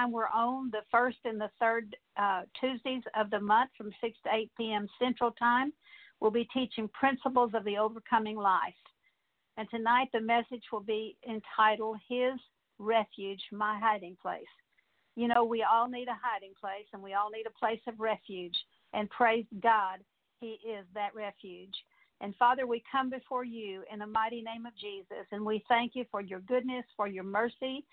time we're on the first and the third uh, Tuesdays of the month from 6 to 8 p.m. Central Time, we'll be teaching principles of the overcoming life. And tonight the message will be entitled His Refuge, My Hiding Place. You know, we all need a hiding place and we all need a place of refuge. And praise God, He is that refuge. And Father, we come before you in the mighty name of Jesus, and we thank you for your goodness, for your mercy.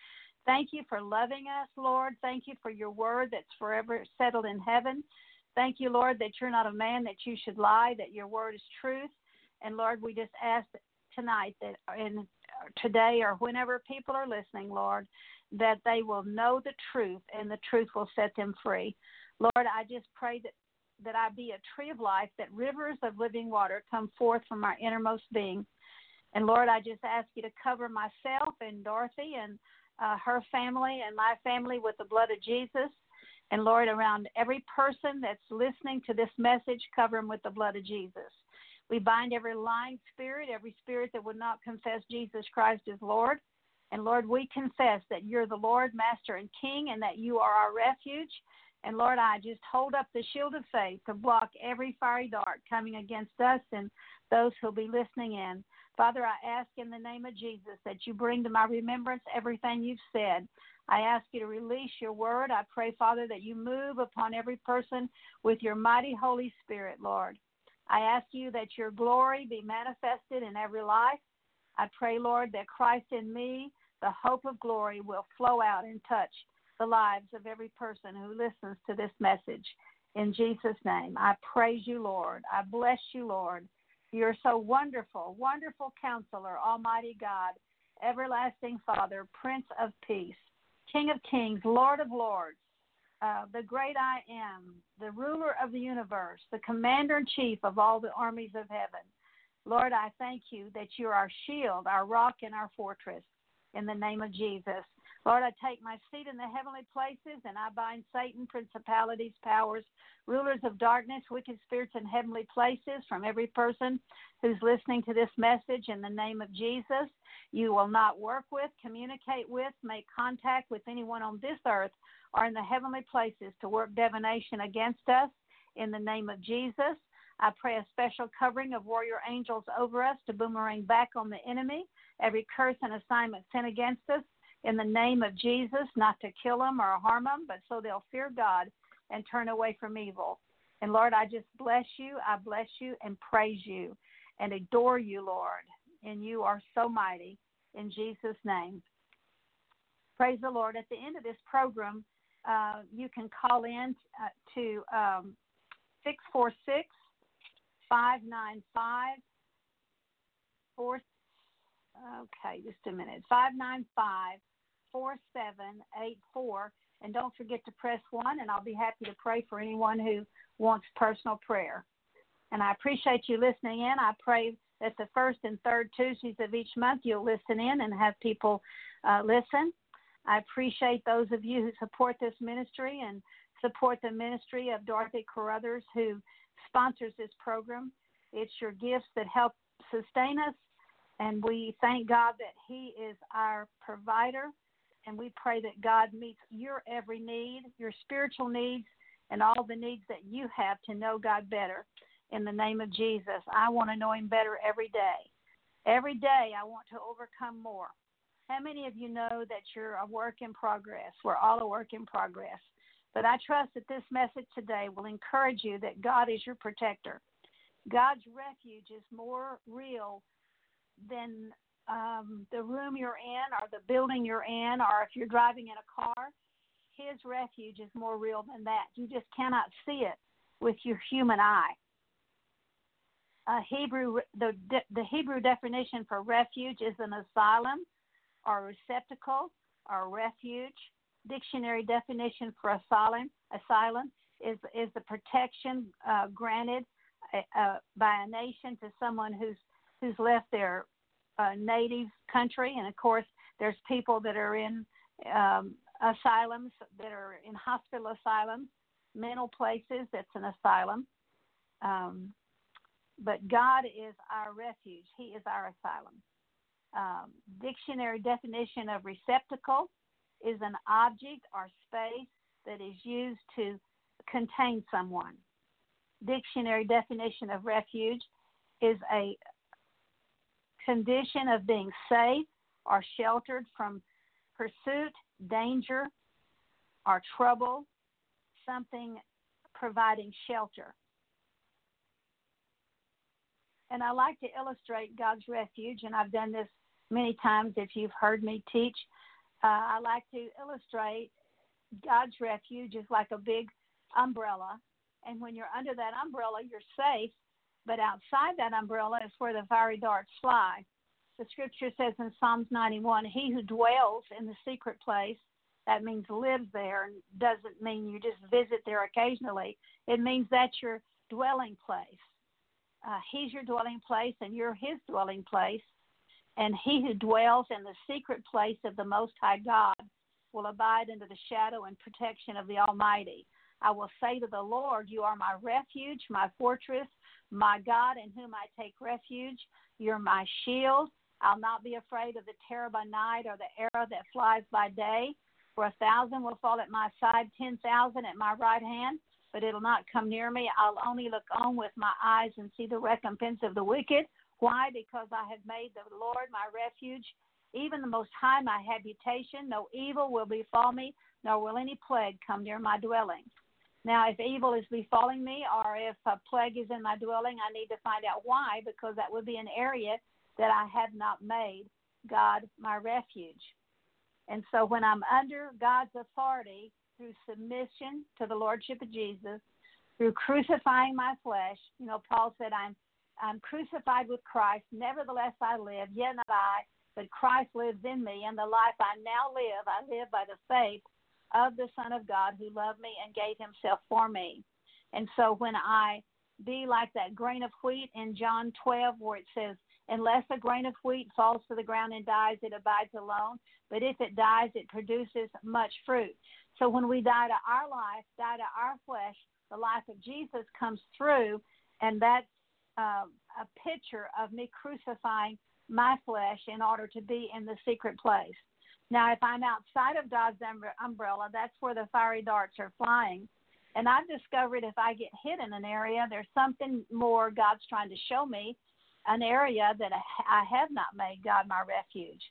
Thank you for loving us, Lord. Thank you for your word that's forever settled in heaven. Thank you, Lord, that you're not a man that you should lie, that your word is truth. And Lord, we just ask tonight that in today or whenever people are listening, Lord, that they will know the truth and the truth will set them free. Lord, I just pray that that I be a tree of life, that rivers of living water come forth from our innermost being. And Lord, I just ask you to cover myself and Dorothy and uh, her family and my family with the blood of Jesus. And Lord, around every person that's listening to this message, cover them with the blood of Jesus. We bind every lying spirit, every spirit that would not confess Jesus Christ as Lord. And Lord, we confess that you're the Lord, Master, and King, and that you are our refuge. And Lord, I just hold up the shield of faith to block every fiery dart coming against us and those who'll be listening in. Father, I ask in the name of Jesus that you bring to my remembrance everything you've said. I ask you to release your word. I pray, Father, that you move upon every person with your mighty Holy Spirit, Lord. I ask you that your glory be manifested in every life. I pray, Lord, that Christ in me, the hope of glory, will flow out and touch the lives of every person who listens to this message. In Jesus' name, I praise you, Lord. I bless you, Lord. You're so wonderful, wonderful counselor, Almighty God, everlasting Father, Prince of Peace, King of Kings, Lord of Lords, uh, the great I am, the ruler of the universe, the commander in chief of all the armies of heaven. Lord, I thank you that you're our shield, our rock, and our fortress in the name of Jesus. Lord, I take my seat in the heavenly places and I bind Satan, principalities, powers, rulers of darkness, wicked spirits in heavenly places from every person who's listening to this message in the name of Jesus. You will not work with, communicate with, make contact with anyone on this earth or in the heavenly places to work divination against us in the name of Jesus. I pray a special covering of warrior angels over us to boomerang back on the enemy every curse and assignment sent against us in the name of Jesus, not to kill them or harm them, but so they'll fear God and turn away from evil. And Lord, I just bless you. I bless you and praise you and adore you, Lord. And you are so mighty in Jesus' name. Praise the Lord. At the end of this program, uh, you can call in uh, to um, 646 595 Okay, just a minute. 595 4784. And don't forget to press 1, and I'll be happy to pray for anyone who wants personal prayer. And I appreciate you listening in. I pray that the first and third Tuesdays of each month you'll listen in and have people uh, listen. I appreciate those of you who support this ministry and support the ministry of Dorothy Carruthers, who sponsors this program. It's your gifts that help sustain us and we thank God that He is our provider. And we pray that God meets your every need, your spiritual needs, and all the needs that you have to know God better. In the name of Jesus, I want to know Him better every day. Every day, I want to overcome more. How many of you know that you're a work in progress? We're all a work in progress. But I trust that this message today will encourage you that God is your protector. God's refuge is more real than um, the room you're in or the building you're in, or if you're driving in a car, His refuge is more real than that. You just cannot see it with your human eye. Uh, Hebrew the the Hebrew definition for refuge is an asylum, or receptacle, or refuge. Dictionary definition for asylum asylum is is the protection uh, granted uh, uh by a nation to someone who's who's left their native country, and of course, there's people that are in um, asylums, that are in hospital asylums, mental places. That's an asylum. Um, but God is our refuge. He is our asylum. um, dictionary definition of receptacle is an object or space that is used to contain someone. Dictionary definition of refuge is a condition of being safe or sheltered from pursuit, danger, or trouble, something providing shelter. And I like to illustrate God's refuge, and I've done this many times if you've heard me teach. Uh, I like to illustrate God's refuge is like a big umbrella, and when you're under that umbrella, you're safe. But outside that umbrella is where the fiery darts fly. The scripture says in Psalms 91 He who dwells in the secret place, that means lives there, and doesn't mean you just visit there occasionally. It means that's your dwelling place. Uh, he's your dwelling place, and you're His dwelling place. And he who dwells in the secret place of the Most High God will abide under the shadow and protection of the Almighty. I will say to the Lord, You are my refuge, my fortress, my God in whom I take refuge. You're my shield. I'll not be afraid of the terror by night or the arrow that flies by day. For a thousand will fall at my side, ten thousand at my right hand, but it'll not come near me. I'll only look on with my eyes and see the recompense of the wicked. Why? Because I have made the Lord my refuge, even the Most High my habitation. No evil will befall me, nor will any plague come near my dwelling. Now, if evil is befalling me or if a plague is in my dwelling, I need to find out why, because that would be an area that I have not made God my refuge. And so when I'm under God's authority through submission to the Lordship of Jesus, through crucifying my flesh, you know, Paul said, I'm, I'm crucified with Christ. Nevertheless, I live, yet not I, but Christ lives in me. And the life I now live, I live by the faith of the Son of God who loved me and gave himself for me. And so when I be like that grain of wheat in John 12, where it says, Unless a grain of wheat falls to the ground and dies, it abides alone. But if it dies, it produces much fruit. So when we die to our life, die to our flesh, the life of Jesus comes through, and that's uh, a picture of me crucifying my flesh in order to be in the secret place. Now, if I'm outside of God's umbrella, that's where the fiery darts are flying. And I've discovered if I get hit in an area, there's something more God's trying to show me, an area that I have not made God my refuge.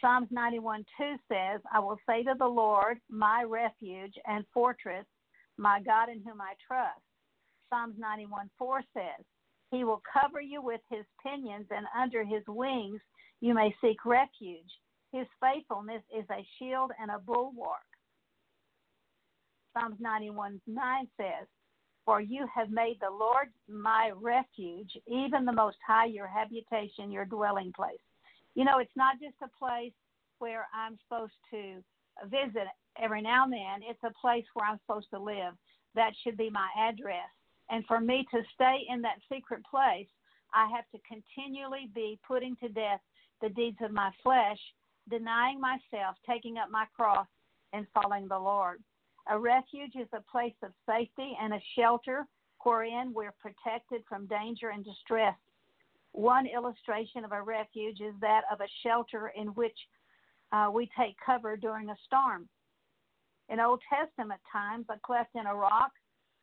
Psalms 91 2 says, I will say to the Lord, my refuge and fortress, my God in whom I trust. Psalms 91 4 says, He will cover you with his pinions, and under his wings you may seek refuge. His faithfulness is a shield and a bulwark. Psalms 91 9 says, For you have made the Lord my refuge, even the Most High your habitation, your dwelling place. You know, it's not just a place where I'm supposed to visit every now and then, it's a place where I'm supposed to live. That should be my address. And for me to stay in that secret place, I have to continually be putting to death the deeds of my flesh, denying myself, taking up my cross, and following the Lord. A refuge is a place of safety and a shelter wherein we're protected from danger and distress. One illustration of a refuge is that of a shelter in which uh, we take cover during a storm. In Old Testament times, a cleft in a rock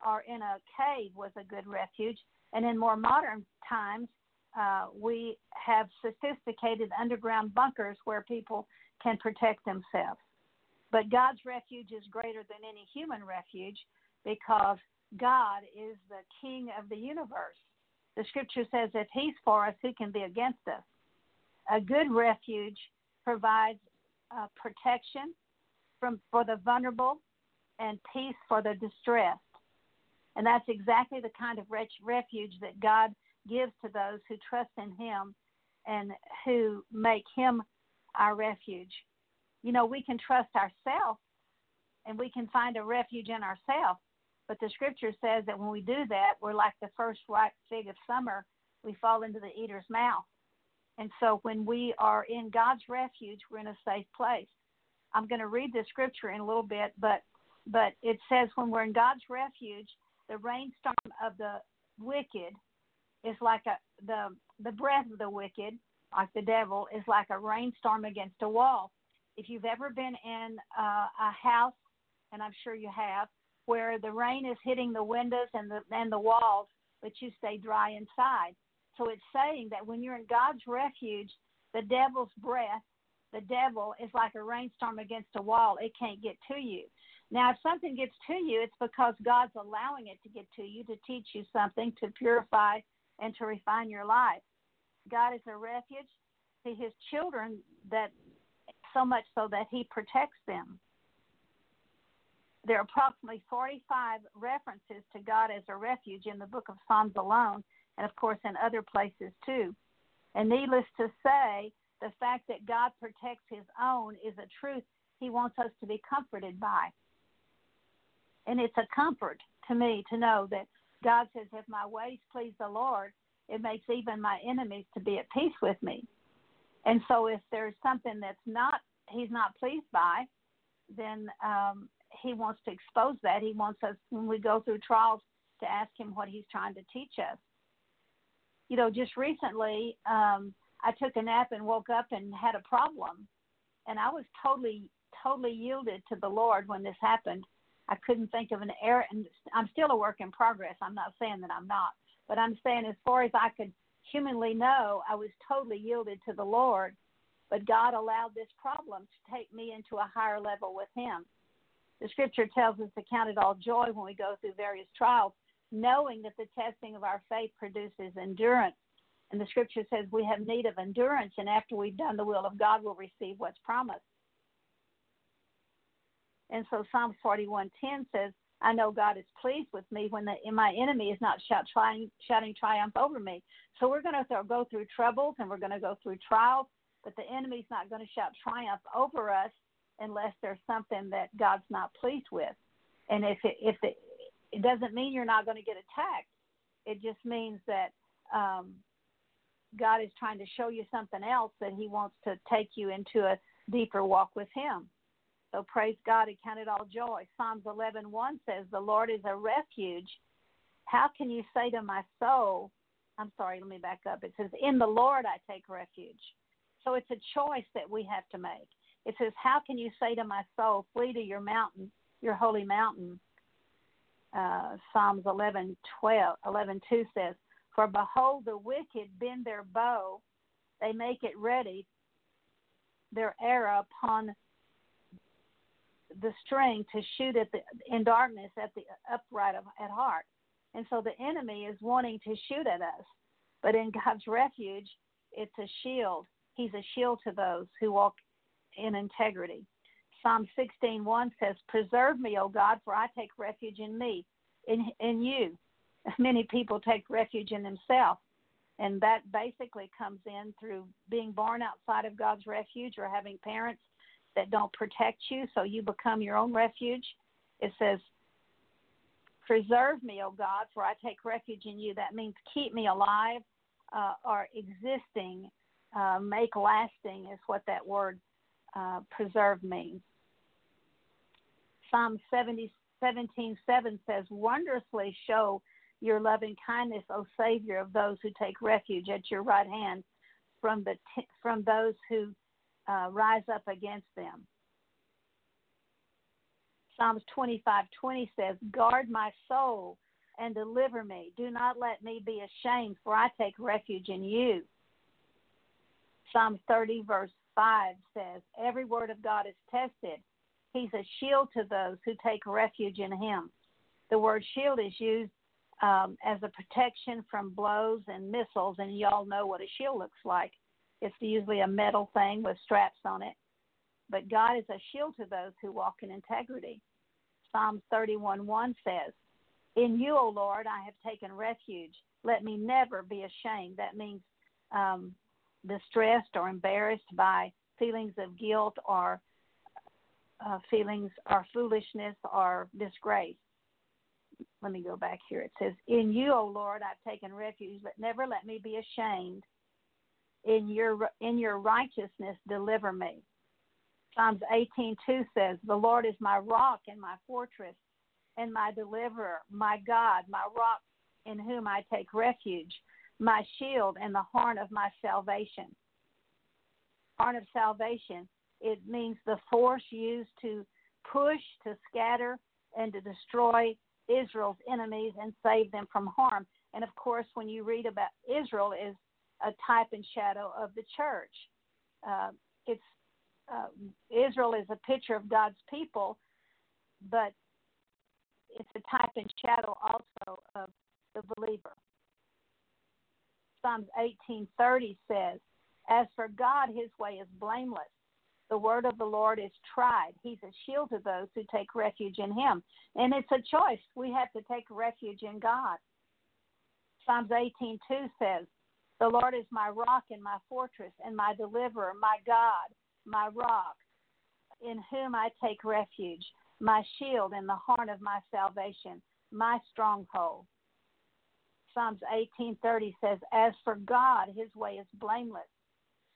or in a cave was a good refuge, and in more modern times, uh, we have sophisticated underground bunkers where people can protect themselves. But God's refuge is greater than any human refuge because God is the King of the universe. The scripture says, if He's for us, who can be against us? A good refuge provides uh, protection from for the vulnerable and peace for the distressed. And that's exactly the kind of refuge that God gives to those who trust in Him and who make Him our refuge. You know, we can trust ourselves and we can find a refuge in ourselves. But the scripture says that when we do that, we're like the first ripe fig of summer, we fall into the eater's mouth. And so when we are in God's refuge, we're in a safe place. I'm going to read the scripture in a little bit, but but it says when we're in God's refuge, the rainstorm of the wicked is like a the the breath of the wicked, like the devil, is like a rainstorm against a wall. If you've ever been in uh, a house, and I'm sure you have, where the rain is hitting the windows and the and the walls, but you stay dry inside. So it's saying that when you're in God's refuge, the devil's breath, the devil is like a rainstorm against a wall. It can't get to you. Now, if something gets to you, it's because God's allowing it to get to you to teach you something, to purify and to refine your life. God is a refuge to his children that so much so that he protects them. There are approximately 45 references to God as a refuge in the book of Psalms alone, and of course in other places too. And needless to say, the fact that God protects his own is a truth he wants us to be comforted by. And it's a comfort to me to know that God says, if my ways please the Lord, it makes even my enemies to be at peace with me. And so if there's something that's not, he's not pleased by, then um, he wants to expose that. He wants us, when we go through trials, to ask him what he's trying to teach us. You know, just recently, um, I took a nap and woke up and had a problem. And I was totally, totally yielded to the Lord when this happened. I couldn't think of an error, and I'm still a work in progress. I'm not saying that I'm not, but I'm saying as far as I could humanly know, I was totally yielded to the Lord. But God allowed this problem to take me into a higher level with Him. The scripture tells us to count it all joy when we go through various trials, knowing that the testing of our faith produces endurance. And the scripture says we have need of endurance, and after we've done the will of God, we'll receive what's promised. And so Psalm 41:10 says, "I know God is pleased with me when the, my enemy is not shout, trying, shouting triumph over me." So we're going to go through troubles and we're going to go through trials, but the enemy's not going to shout triumph over us unless there's something that God's not pleased with. And if it, if it doesn't mean you're not going to get attacked, it just means that um, God is trying to show you something else that He wants to take you into a deeper walk with Him. So praise God and count it all joy. Psalms 11:1 says, "The Lord is a refuge." How can you say to my soul, I'm sorry, let me back up. It says, "In the Lord I take refuge." So it's a choice that we have to make. It says, How can you say to my soul, Flee to your mountain, your holy mountain? Uh, Psalms 11, 12, 11 2 says, For behold, the wicked bend their bow, they make it ready, their arrow upon the string to shoot at the in darkness at the upright of, at heart. And so the enemy is wanting to shoot at us. But in God's refuge, it's a shield. He's a shield to those who walk in integrity. Psalm 16:1 says, "Preserve me, O God, for I take refuge in me, in in you." Many people take refuge in themselves, and that basically comes in through being born outside of God's refuge or having parents that don't protect you, so you become your own refuge. It says, "Preserve me, O God, for I take refuge in you." That means keep me alive uh, or existing, uh, make lasting is what that word uh, preserve means. Psalm 70, 17 7 says, Wondrously show your loving kindness, O Savior of those who take refuge at your right hand from, the t- from those who uh, rise up against them. Psalms 25:20 says, "Guard my soul and deliver me. Do not let me be ashamed, for I take refuge in you." Psalm 30 verse 5 says, Every word of God is tested. He's a shield to those who take refuge in him. The word shield is used um, as a protection from blows and missiles, and y'all know what a shield looks like. It's usually a metal thing with straps on it. But God is a shield to those who walk in integrity. Psalms 31 1 says, In you, O Lord, I have taken refuge. Let me never be ashamed. That means um, distressed or embarrassed by feelings of guilt or uh, feelings or foolishness or disgrace. Let me go back here. It says, In you, O Lord, I've taken refuge, but never let me be ashamed. In your in your righteousness, deliver me. Psalms 18:2 says, "The Lord is my rock and my fortress, and my deliverer, my God, my rock, in whom I take refuge, my shield and the horn of my salvation. Horn of salvation, it means the force used to push, to scatter, and to destroy Israel's enemies and save them from harm. And of course, when you read about Israel, is a type and shadow of the church. Uh, it's uh, Israel is a picture of God's people, but it's a type and shadow also of the believer. Psalms 18:30 says, "As for God, His way is blameless. The word of the Lord is tried. He's a shield to those who take refuge in Him." And it's a choice. We have to take refuge in God. Psalms 18:2 says, "The Lord is my rock and my fortress and my deliverer, my God, my rock, in whom I take refuge, my shield and the horn of my salvation, my stronghold." Psalms 18:30 says, "As for God, his way is blameless.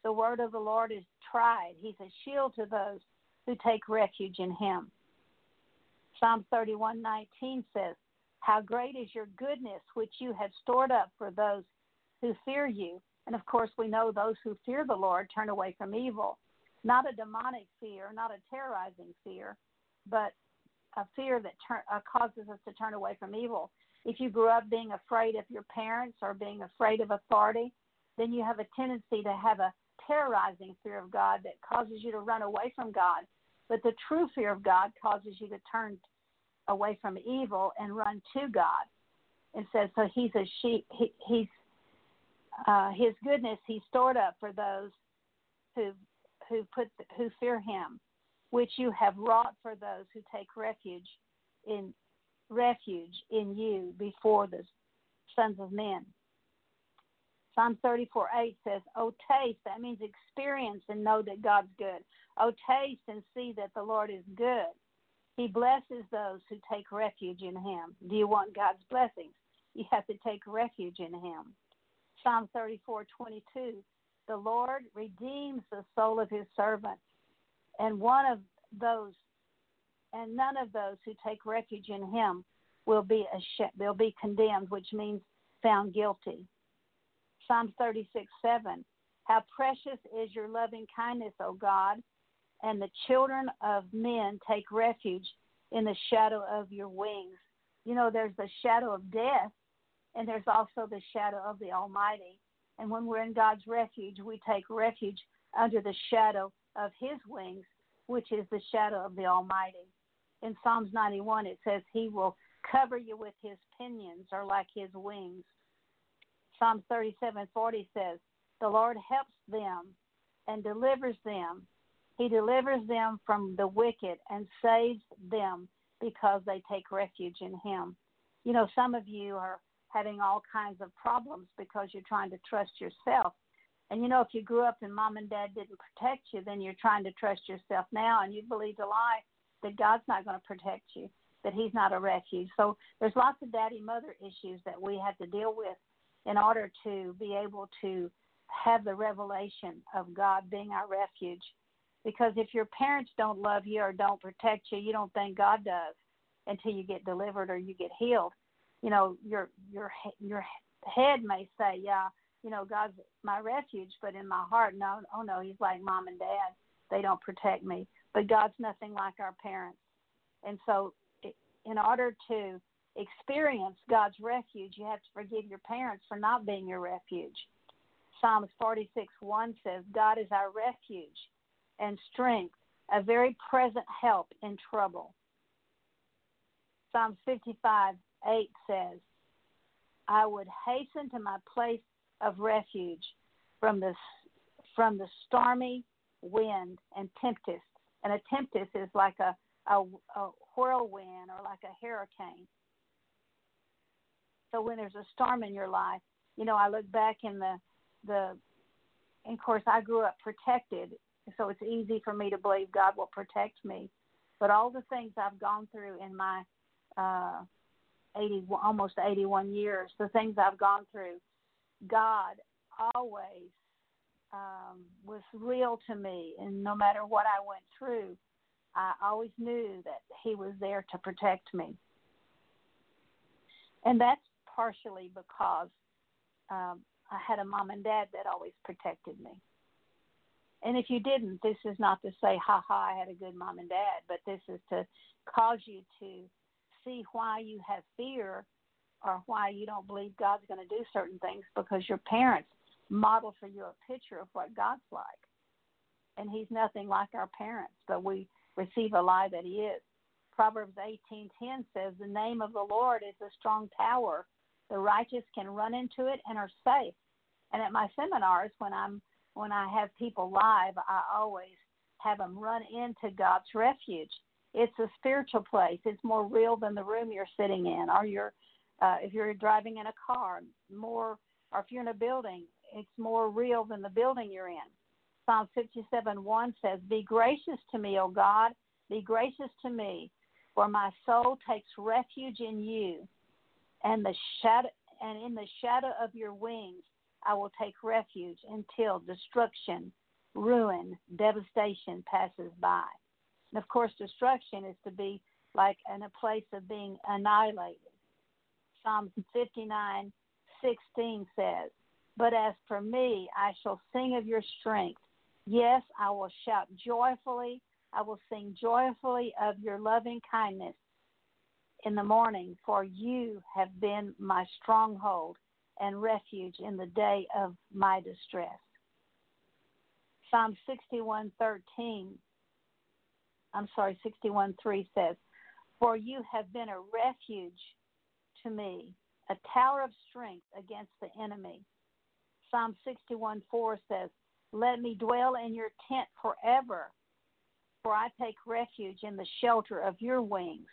The word of the Lord is tried. He's a shield to those who take refuge in him." Psalm 31:19 says, "How great is your goodness which you have stored up for those who fear you." And of course, we know those who fear the Lord turn away from evil. Not a demonic fear, not a terrorizing fear, but a fear that ter- uh, causes us to turn away from evil if you grew up being afraid of your parents or being afraid of authority, then you have a tendency to have a terrorizing fear of God that causes you to run away from God. But the true fear of God causes you to turn away from evil and run to God. And says, so he's a sheep. He, he's uh, his goodness. He stored up for those who who put who fear him, which you have wrought for those who take refuge in refuge in you before the sons of men. Psalm 34 8 says, Oh, taste, that means experience and know that God's good. Oh, taste and see that the Lord is good. He blesses those who take refuge in Him. Do you want God's blessings? You have to take refuge in Him. Psalm 34:22. The Lord redeems the soul of His servant, and one of those and none of those who take refuge in him will be ashamed, they'll be condemned, which means found guilty. Psalm 36:7. How precious is your loving kindness, O God, and the children of men take refuge in the shadow of your wings. You know, there's the shadow of death, and there's also the shadow of the Almighty. And when we're in God's refuge, we take refuge under the shadow of His wings, which is the shadow of the Almighty in Psalms 91, it says, He will cover you with His pinions or like His wings. Psalm 37 40 says, The Lord helps them and delivers them. He delivers them from the wicked and saves them because they take refuge in Him. You know, some of you are having all kinds of problems because you're trying to trust yourself. And you know, if you grew up and mom and dad didn't protect you, then you're trying to trust yourself now and you believed a lie that God's not going to protect you, that He's not a refuge. So there's lots of daddy mother issues that we have to deal with in order to be able to have the revelation of God being our refuge. Because if your parents don't love you or don't protect you, you don't think God does until you get delivered or you get healed. You know, your your your head may say, "Yeah, you know, God's my refuge," but in my heart, no, oh no, He's like mom and dad. They don't protect me but God's nothing like our parents. And so, in order to experience God's refuge, you have to forgive your parents for not being your refuge. Psalms 46 1 says, God is our refuge and strength, a very present help in trouble. Psalms 55 8 says, I would hasten to my place of refuge from the, from the stormy wind and tempest and a tempest is like a, a, a whirlwind or like a hurricane. So when there's a storm in your life, you know, I look back in the the and of course I grew up protected, so it's easy for me to believe God will protect me. But all the things I've gone through in my uh 80 almost 81 years, the things I've gone through, God always um, was real to me, and no matter what I went through, I always knew that He was there to protect me. And that's partially because um, I had a mom and dad that always protected me. And if you didn't, this is not to say, ha ha, I had a good mom and dad, but this is to cause you to see why you have fear or why you don't believe God's going to do certain things because your parents model for you a picture of what God's like. And He's nothing like our parents, but we receive a lie that He is. Proverbs 18:10 says, "The name of the Lord is a strong tower; the righteous can run into it and are safe." And at my seminars, when I'm when I have people live, I always have them run into God's refuge. It's a spiritual place. It's more real than the room you're sitting in, or you're uh, if you're driving in a car, more, or if you're in a building, it's more real than the building you're in. Psalm 57 1 says, Be gracious to me, O God, be gracious to me, for my soul takes refuge in you, and the shadow and in the shadow of your wings I will take refuge until destruction, ruin, devastation passes by. And of course, destruction is to be like in a place of being annihilated. Psalms 59 16 says, But as for me, I shall sing of your strength. Yes, I will shout joyfully. I will sing joyfully of your loving kindness in the morning, for you have been my stronghold and refuge in the day of my distress. Psalm 61:13 I'm sorry 61 3 says, "For you have been a refuge to me, a tower of strength against the enemy." Psalm 61 4 says, "Let me dwell in your tent forever, for I take refuge in the shelter of your wings."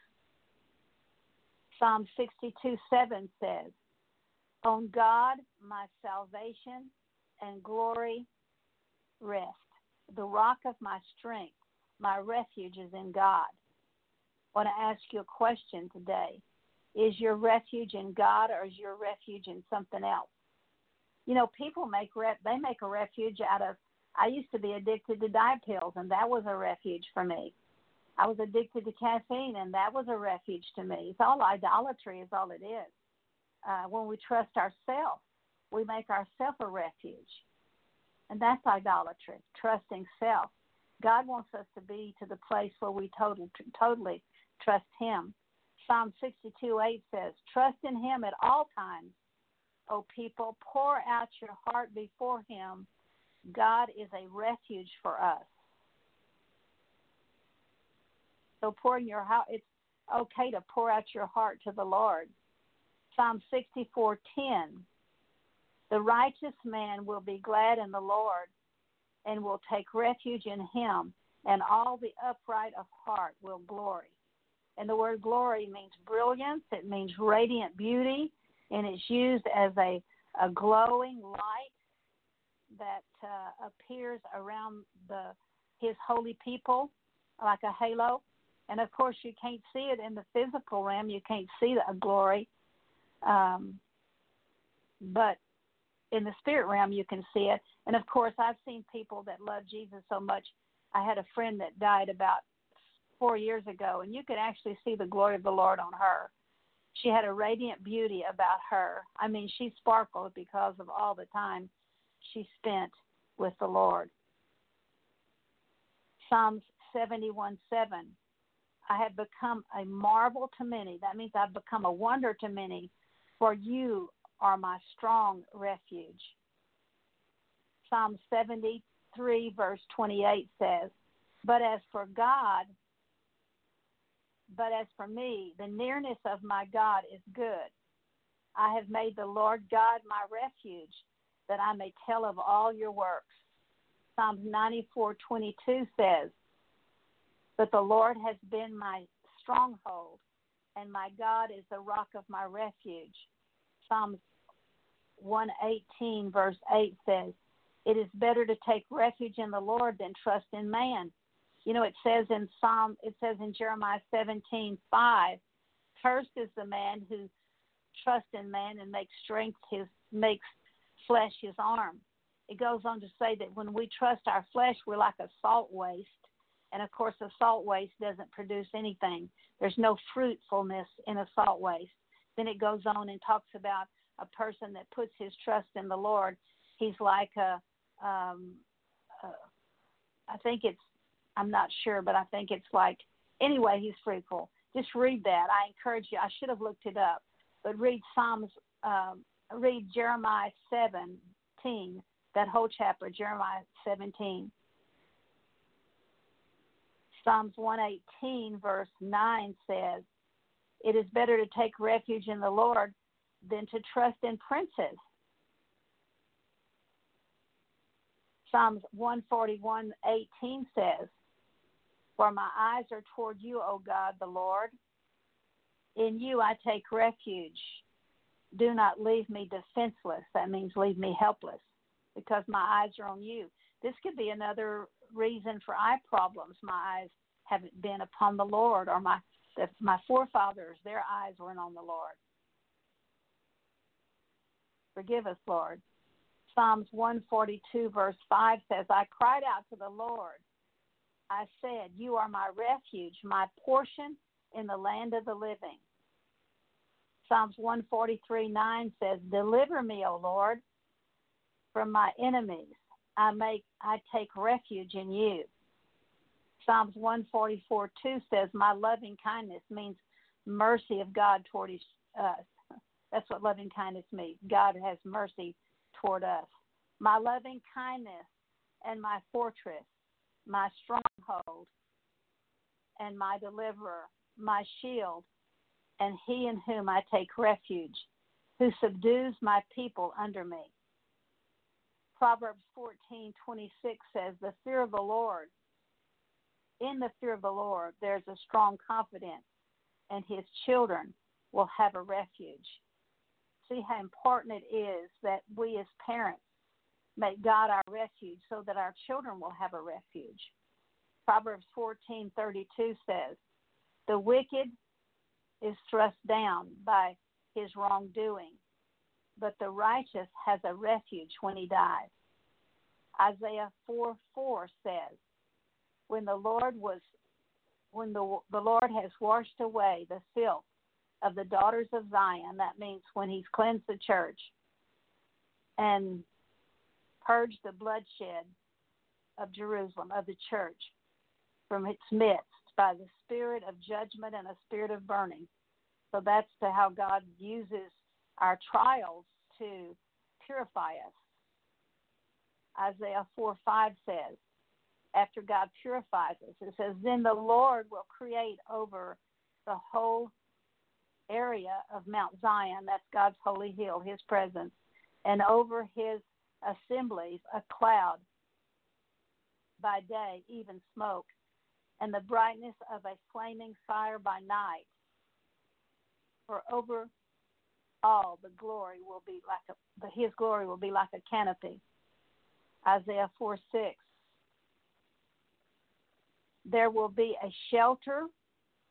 Psalm 62 7 says, on God, my salvation and glory rest. The rock of my strength, my refuge is in God. I want to ask you a question today. Is your refuge in God or is your refuge in something else? You know, people make rep they make a refuge out of I used to be addicted to diet pills and that was a refuge for me. I was addicted to caffeine and that was a refuge to me. It's all idolatry is all it is uh, when we trust ourselves, we make ourselves a refuge. And that's idolatry, trusting self. God wants us to be to the place where we total, totally trust Him. Psalm 62 8 says, Trust in Him at all times, O people. Pour out your heart before Him. God is a refuge for us. So pouring your heart, it's okay to pour out your heart to the Lord. Psalm 64:10 The righteous man will be glad in the Lord and will take refuge in him and all the upright of heart will glory. And the word glory means brilliance, it means radiant beauty, and it's used as a, a glowing light that uh, appears around the his holy people like a halo. And of course, you can't see it in the physical realm. You can't see the glory, um, but in the spirit realm, you can see it. And of course, I've seen people that love Jesus so much. I had a friend that died about four years ago, and you could actually see the glory of the Lord on her. She had a radiant beauty about her. I mean, she sparkled because of all the time she spent with the Lord. Psalms 71 7. I have become a marvel to many. That means I've become a wonder to many for you are my strong refuge. Psalm 73, verse 28 says, But as for God, but as for me, the nearness of my God is good. I have made the Lord God my refuge, that I may tell of all your works. Psalms 94:22 says, "But the Lord has been my stronghold, and my God is the rock of my refuge. Psalms 118, verse 8 says, It is better to take refuge in the Lord than trust in man. You know, it says in Psalm, it says in Jeremiah 17, 5, Cursed is the man who trusts in man and makes strength his, makes flesh his arm. It goes on to say that when we trust our flesh, we're like a salt waste and of course, a salt waste doesn't produce anything. There's no fruitfulness in a salt waste. Then it goes on and talks about a person that puts his trust in the Lord. He's like a, um, uh, I think it's, I'm not sure, but I think it's like, anyway, he's fruitful. Just read that. I encourage you. I should have looked it up, but read Psalms, um, read Jeremiah 17, that whole chapter, Jeremiah 17. Psalms 118, verse 9 says, It is better to take refuge in the Lord than to trust in princes. Psalms 141, 18 says, For my eyes are toward you, O God the Lord. In you I take refuge. Do not leave me defenseless. That means leave me helpless because my eyes are on you. This could be another reason for eye problems. My eyes haven't been upon the Lord, or my my forefathers, their eyes weren't on the Lord. Forgive us, Lord. Psalms 142, verse 5 says, I cried out to the Lord. I said, You are my refuge, my portion in the land of the living. Psalms 143, 9 says, Deliver me, O Lord, from my enemies. I make I take refuge in you. Psalms 144 2 says, My loving kindness means mercy of God toward us. That's what loving kindness means. God has mercy toward us. My loving kindness and my fortress, my stronghold and my deliverer, my shield, and he in whom I take refuge, who subdues my people under me. Proverbs 14:26 says, "The fear of the Lord in the fear of the Lord, there's a strong confidence, and his children will have a refuge. See how important it is that we as parents make God our refuge so that our children will have a refuge. Proverbs 14:32 says, "The wicked is thrust down by his wrongdoing, but the righteous has a refuge when he dies." Isaiah 4:4 says, when the Lord was when the the Lord has washed away the filth of the daughters of Zion, that means when he's cleansed the church and purged the bloodshed of Jerusalem, of the church, from its midst by the spirit of judgment and a spirit of burning. So that's to how God uses our trials to purify us. Isaiah 4 5 says, after God purifies us. It says, Then the Lord will create over the whole area of Mount Zion, that's God's holy hill, his presence, and over his assemblies a cloud by day, even smoke, and the brightness of a flaming fire by night. For over all the glory will be like a his glory will be like a canopy. Isaiah 4 6. There will be a shelter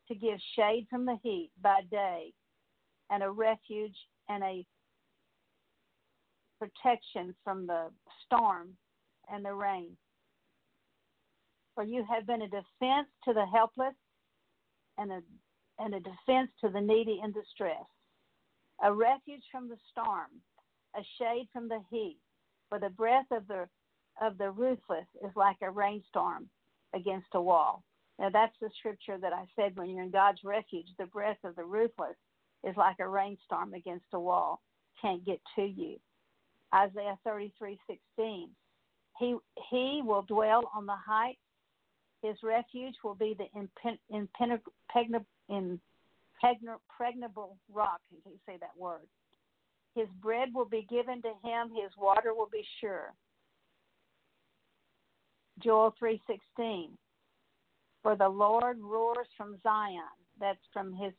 to give shade from the heat by day, and a refuge and a protection from the storm and the rain. For you have been a defense to the helpless and a, and a defense to the needy in distress, a refuge from the storm, a shade from the heat. For the breath of the of the ruthless is like a rainstorm, against a wall. Now, that's the scripture that I said when you're in God's refuge, the breath of the ruthless is like a rainstorm against a wall, can't get to you. Isaiah 33 16. He, he will dwell on the heights. His refuge will be the impenetrable, impregnable rock. You can say that word. His bread will be given to him. His water will be sure. Joel 3:16 For the Lord roars from Zion. That's from his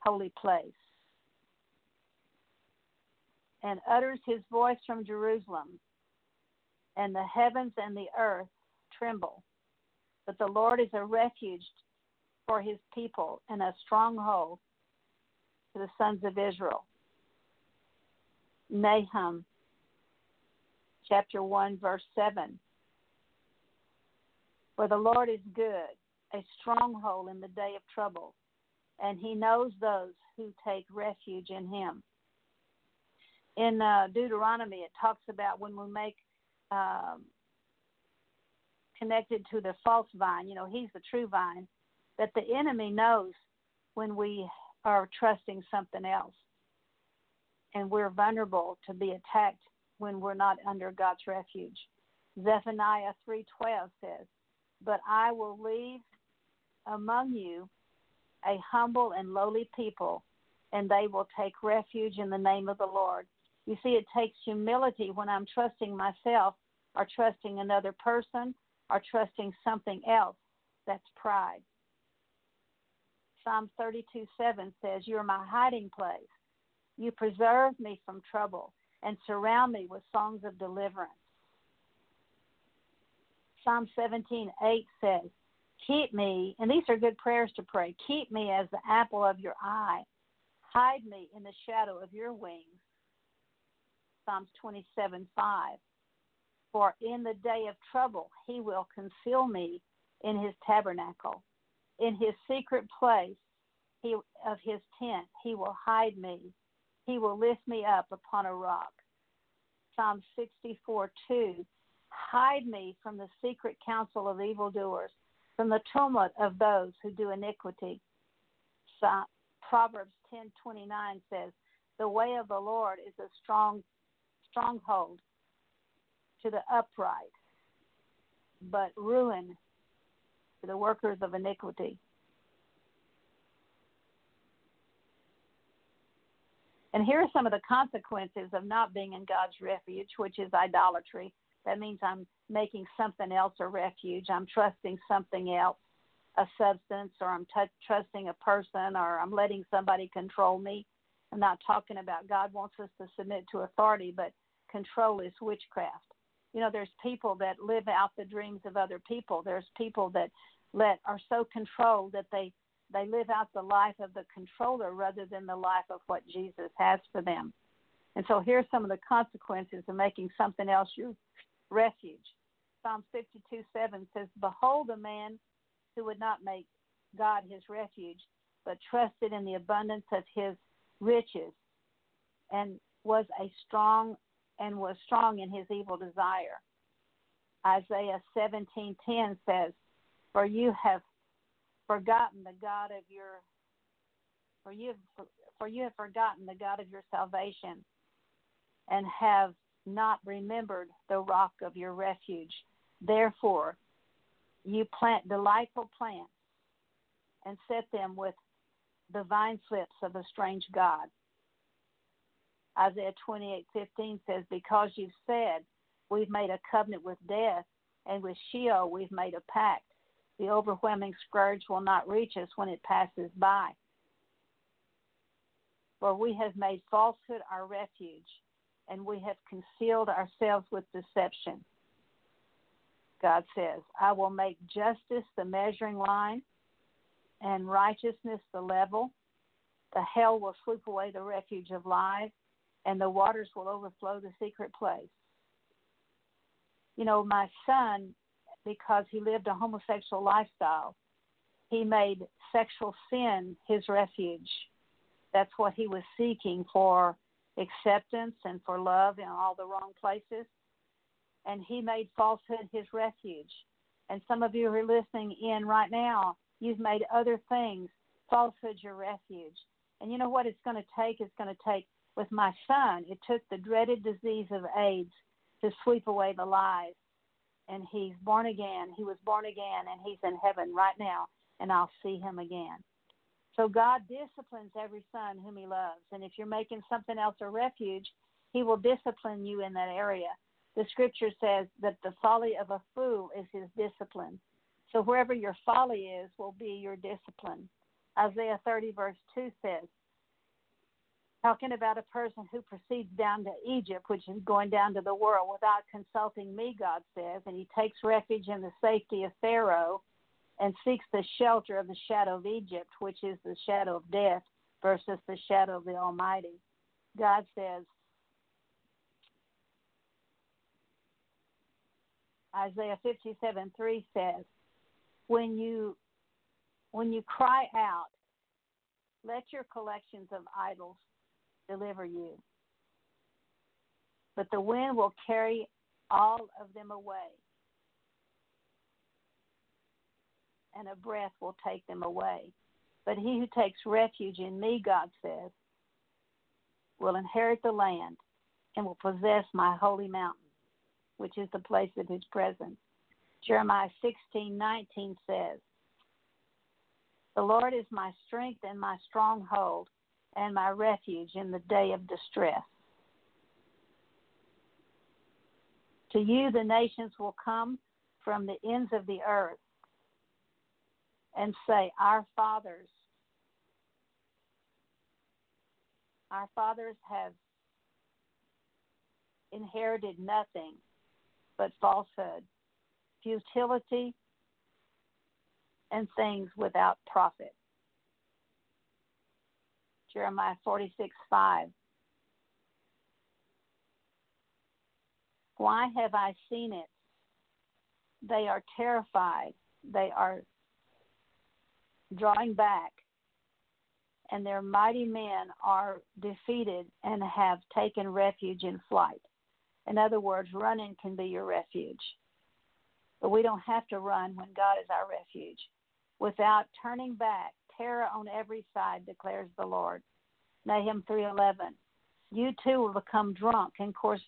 holy place. And utters his voice from Jerusalem. And the heavens and the earth tremble. But the Lord is a refuge for his people and a stronghold to the sons of Israel. Nahum chapter 1 verse 7 for the Lord is good, a stronghold in the day of trouble, and he knows those who take refuge in him. in uh, Deuteronomy, it talks about when we make um, connected to the false vine, you know, he's the true vine, that the enemy knows when we are trusting something else. And we're vulnerable to be attacked when we're not under God's refuge. Zephaniah 3:12 says, "But I will leave among you a humble and lowly people, and they will take refuge in the name of the Lord." You see, it takes humility when I'm trusting myself or trusting another person or trusting something else. That's pride. Psalm 32 7 says, You are my hiding place. You preserve me from trouble and surround me with songs of deliverance. Psalm 17 8 says, Keep me, and these are good prayers to pray, keep me as the apple of your eye. Hide me in the shadow of your wings. Psalms 27 5. For in the day of trouble he will conceal me in his tabernacle. In his secret place he, of his tent he will hide me. He will lift me up upon a rock. Psalm 64 2. Hide me from the secret counsel of evildoers, from the tumult of those who do iniquity. Proverbs 10:29 says, "The way of the Lord is a strong stronghold to the upright, but ruin to the workers of iniquity." And here are some of the consequences of not being in God's refuge, which is idolatry. That means I'm making something else a refuge. I'm trusting something else, a substance, or I'm t- trusting a person, or I'm letting somebody control me. I'm not talking about God wants us to submit to authority, but control is witchcraft. You know, there's people that live out the dreams of other people. There's people that let are so controlled that they they live out the life of the controller rather than the life of what Jesus has for them. And so here's some of the consequences of making something else your refuge. Psalm 52 7 says, Behold a man who would not make God his refuge, but trusted in the abundance of his riches and was a strong and was strong in his evil desire. Isaiah 17:10 says, "For you have forgotten the God of your for you have, for you have forgotten the God of your salvation and have not remembered the rock of your refuge. Therefore, you plant delightful plants and set them with the vine slips of a strange God. Isaiah 28:15 says, "Because you've said, we've made a covenant with death, and with Sheol we've made a pact. The overwhelming scourge will not reach us when it passes by. For we have made falsehood our refuge, and we have concealed ourselves with deception. God says, I will make justice the measuring line and righteousness the level. The hell will sweep away the refuge of lies, and the waters will overflow the secret place. You know, my son, because he lived a homosexual lifestyle, he made sexual sin his refuge. That's what he was seeking for acceptance and for love in all the wrong places. And he made falsehood his refuge. And some of you who are listening in right now, you've made other things falsehood your refuge. And you know what it's going to take? It's going to take, with my son, it took the dreaded disease of AIDS to sweep away the lies. And he's born again. He was born again, and he's in heaven right now, and I'll see him again. So God disciplines every son whom he loves. And if you're making something else a refuge, he will discipline you in that area. The scripture says that the folly of a fool is his discipline. So wherever your folly is will be your discipline. Isaiah 30, verse 2 says, talking about a person who proceeds down to Egypt, which is going down to the world without consulting me, God says, and he takes refuge in the safety of Pharaoh and seeks the shelter of the shadow of Egypt, which is the shadow of death, versus the shadow of the Almighty. God says, Isaiah 57 3 says, when you when you cry out, let your collections of idols deliver you. but the wind will carry all of them away, and a breath will take them away. But he who takes refuge in me, God says, will inherit the land and will possess my holy mountain, which is the place of his presence. Jeremiah 16:19 says, "The Lord is my strength and my stronghold and my refuge in the day of distress." To you the nations will come from the ends of the earth and say, Our fathers, our fathers have inherited nothing but falsehood futility, and things without profit. Jeremiah 46 5. Why have I seen it? They are terrified. They are drawing back, and their mighty men are defeated and have taken refuge in flight. In other words, running can be your refuge. But we don't have to run when God is our refuge. Without turning back, terror on every side declares the Lord. Nahum 3:11. You too will become drunk. And of course,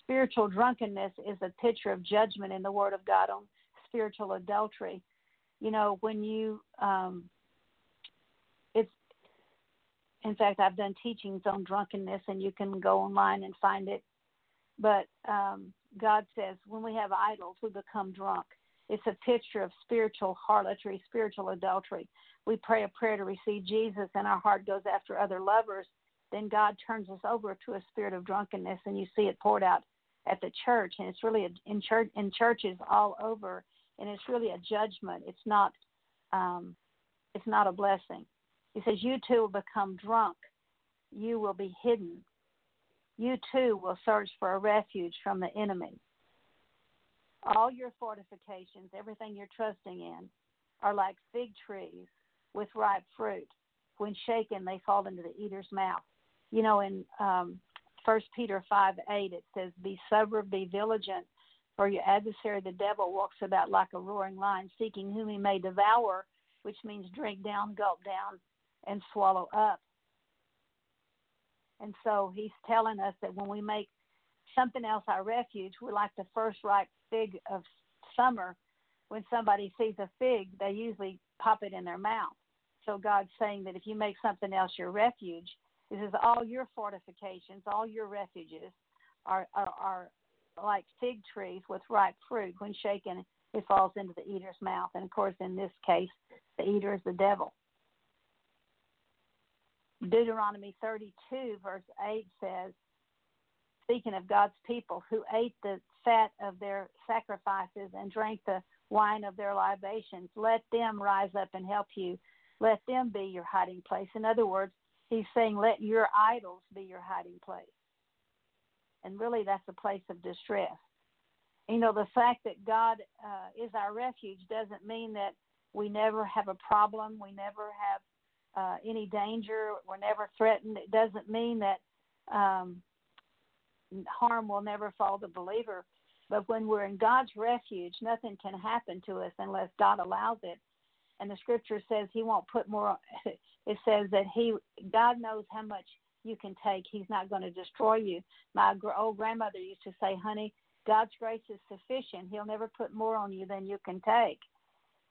spiritual drunkenness is a picture of judgment in the Word of God on spiritual adultery. You know, when you, um, it's, in fact, I've done teachings on drunkenness, and you can go online and find it. But um, God says when we have idols, we become drunk. It's a picture of spiritual harlotry, spiritual adultery. We pray a prayer to receive Jesus, and our heart goes after other lovers. Then God turns us over to a spirit of drunkenness, and you see it poured out at the church, and it's really in church in churches all over, and it's really a judgment. It's not, um, it's not a blessing. He says, "You too will become drunk. You will be hidden you too will search for a refuge from the enemy. All your fortifications, everything you're trusting in, are like fig trees with ripe fruit. When shaken, they fall into the eater's mouth. You know, in um, 1 Peter 5 8, it says, Be sober, be vigilant, for your adversary, the devil, walks about like a roaring lion, seeking whom he may devour, which means drink down, gulp down, and swallow up. And so he's telling us that when we make something else our refuge, we're like the first ripe fig of summer. When somebody sees a fig, they usually pop it in their mouth. So God's saying that if you make something else your refuge, this is all your fortifications, all your refuges are, are, are like fig trees with ripe fruit. When shaken, it falls into the eater's mouth. And of course, in this case, the eater is the devil. Deuteronomy 32, verse 8 says, speaking of God's people who ate the fat of their sacrifices and drank the wine of their libations, let them rise up and help you. Let them be your hiding place. In other words, he's saying, let your idols be your hiding place. And really, that's a place of distress. You know, the fact that God uh, is our refuge doesn't mean that we never have a problem, we never have uh, any danger. We're never threatened. It doesn't mean that um, harm will never fall the believer. But when we're in God's refuge, nothing can happen to us unless God allows it. And the scripture says He won't put more. It says that He, God knows how much you can take. He's not going to destroy you. My old grandmother used to say, "Honey, God's grace is sufficient. He'll never put more on you than you can take."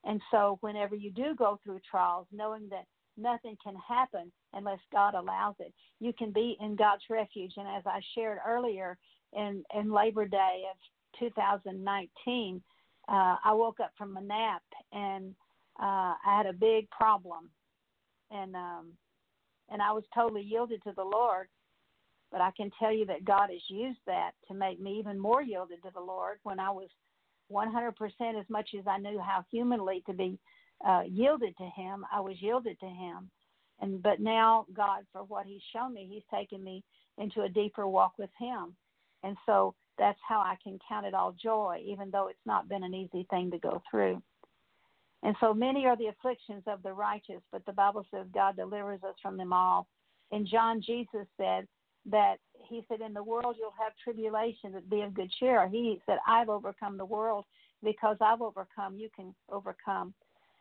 And so, whenever you do go through trials, knowing that nothing can happen unless God allows it. You can be in God's refuge. And as I shared earlier in, in Labor Day of 2019, uh, I woke up from a nap and uh, I had a big problem. And, um, and I was totally yielded to the Lord. But I can tell you that God has used that to make me even more yielded to the Lord when I was 100% as much as I knew how humanly to be uh, yielded to Him, I was yielded to Him. And but now God, for what He's shown me, He's taken me into a deeper walk with Him, and so that's how I can count it all joy, even though it's not been an easy thing to go through. And so many are the afflictions of the righteous, but the Bible says God delivers us from them all. And John Jesus said that he said, In the world you'll have tribulation, but be of good cheer. He said, I've overcome the world. Because I've overcome, you can overcome.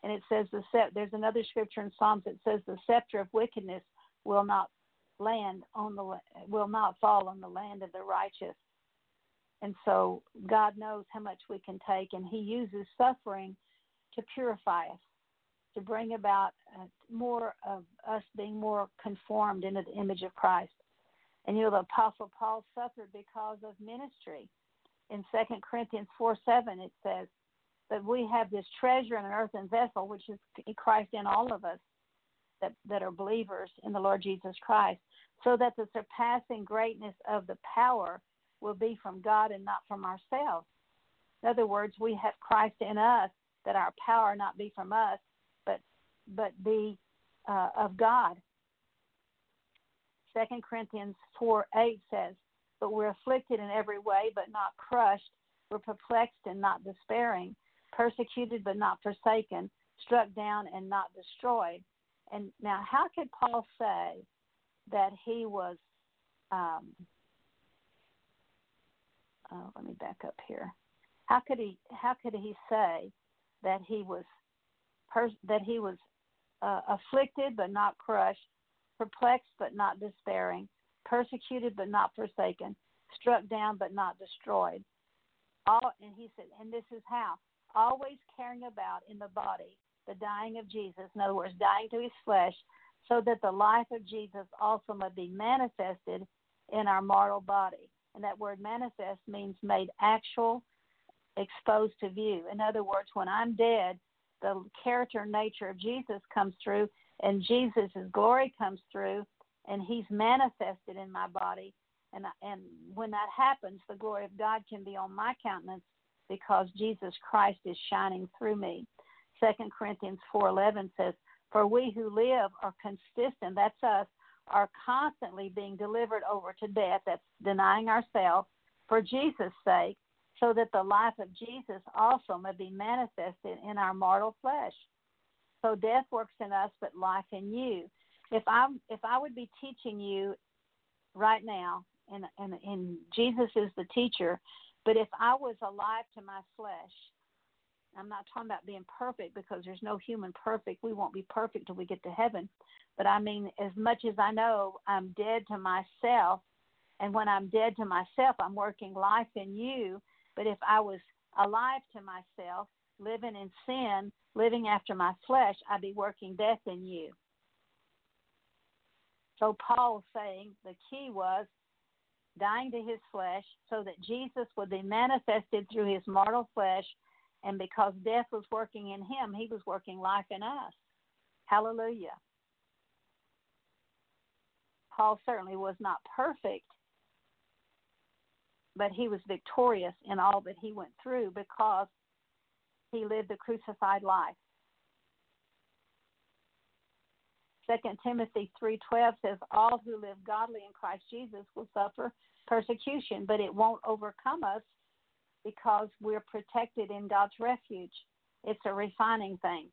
And it says, the there's another scripture in Psalms that says, The scepter of wickedness will not land on the will not fall on the land of the righteous. And so God knows how much we can take, and He uses suffering to purify us, to bring about uh, more of us being more conformed into the image of Christ. And you know, the Apostle Paul suffered because of ministry. In Second Corinthians 4 7, it says that we have this treasure in an earthen vessel, which is Christ in all of us that, that are believers in the Lord Jesus Christ, so that the surpassing greatness of the power will be from God and not from ourselves. In other words, we have Christ in us, that our power not be from us, but but be uh, of God. Second Corinthians four eight says, "But we're afflicted in every way, but not crushed. We're perplexed and not despairing, persecuted but not forsaken, struck down and not destroyed." And now, how could Paul say that he was? Um, uh, let me back up here. How could he? How could he say that he was pers- that he was uh, afflicted but not crushed, perplexed but not despairing, persecuted but not forsaken, struck down but not destroyed? All, and he said, and this is how always carrying about in the body the dying of Jesus. In other words, dying to his flesh, so that the life of Jesus also might be manifested in our mortal body. And that word manifest means made actual, exposed to view. In other words, when I'm dead, the character and nature of Jesus comes through, and Jesus' glory comes through, and He's manifested in my body. And and when that happens, the glory of God can be on my countenance because Jesus Christ is shining through me. Second Corinthians four eleven says, "For we who live are consistent. That's us are constantly being delivered over to death, that's denying ourselves, for Jesus' sake, so that the life of Jesus also may be manifested in our mortal flesh. So death works in us, but life in you. If I if I would be teaching you right now, and and, and Jesus is the teacher, but if I was alive to my flesh, I'm not talking about being perfect because there's no human perfect. We won't be perfect till we get to heaven. But I mean, as much as I know I'm dead to myself, and when I'm dead to myself, I'm working life in you. But if I was alive to myself, living in sin, living after my flesh, I'd be working death in you. So Paul's saying the key was dying to his flesh so that Jesus would be manifested through his mortal flesh. And because death was working in him, he was working life in us. Hallelujah. Paul certainly was not perfect, but he was victorious in all that he went through because he lived a crucified life. 2 Timothy 3:12 says all who live godly in Christ Jesus will suffer persecution, but it won't overcome us because we're protected in God's refuge. It's a refining thing.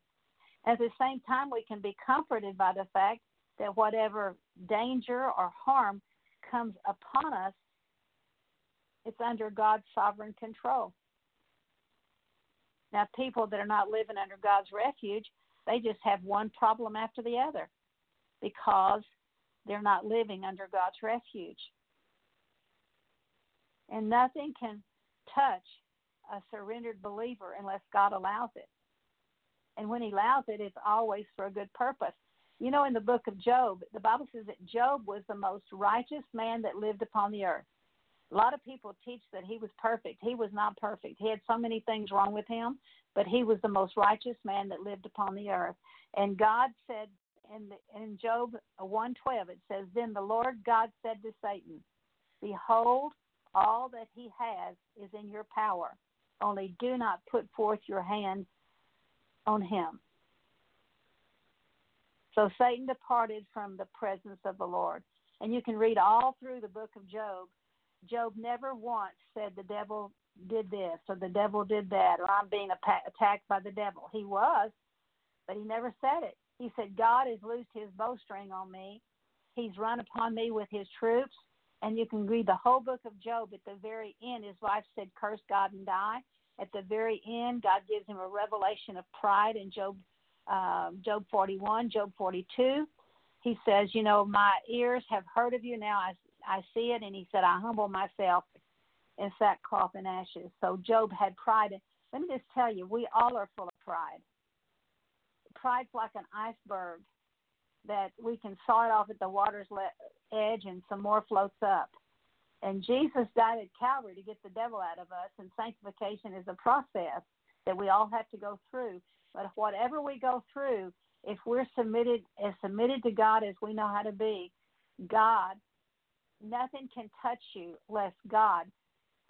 At the same time, we can be comforted by the fact that whatever danger or harm comes upon us, it's under God's sovereign control. Now, people that are not living under God's refuge, they just have one problem after the other because they're not living under God's refuge. And nothing can touch a surrendered believer unless God allows it. And when He allows it, it's always for a good purpose. You know, in the book of Job, the Bible says that Job was the most righteous man that lived upon the earth. A lot of people teach that he was perfect. He was not perfect. He had so many things wrong with him, but he was the most righteous man that lived upon the earth. And God said in, the, in Job 1:12, it says, "Then the Lord God said to Satan, Behold, all that he has is in your power. Only do not put forth your hand on him." So Satan departed from the presence of the Lord. And you can read all through the book of Job. Job never once said the devil did this or the devil did that or I'm being attacked by the devil. He was, but he never said it. He said, God has loosed his bowstring on me. He's run upon me with his troops. And you can read the whole book of Job. At the very end, his wife said, Curse God and die. At the very end, God gives him a revelation of pride in Job, uh, Job 41, Job 42. He says, You know, my ears have heard of you. Now I, I see it. And he said, I humble myself in sackcloth and ashes. So Job had pride. Let me just tell you, we all are full of pride. Pride's like an iceberg that we can saw it off at the water's edge and some more floats up. And Jesus died at Calvary to get the devil out of us, and sanctification is a process that we all have to go through. But whatever we go through, if we're submitted as submitted to God as we know how to be, God, nothing can touch you unless God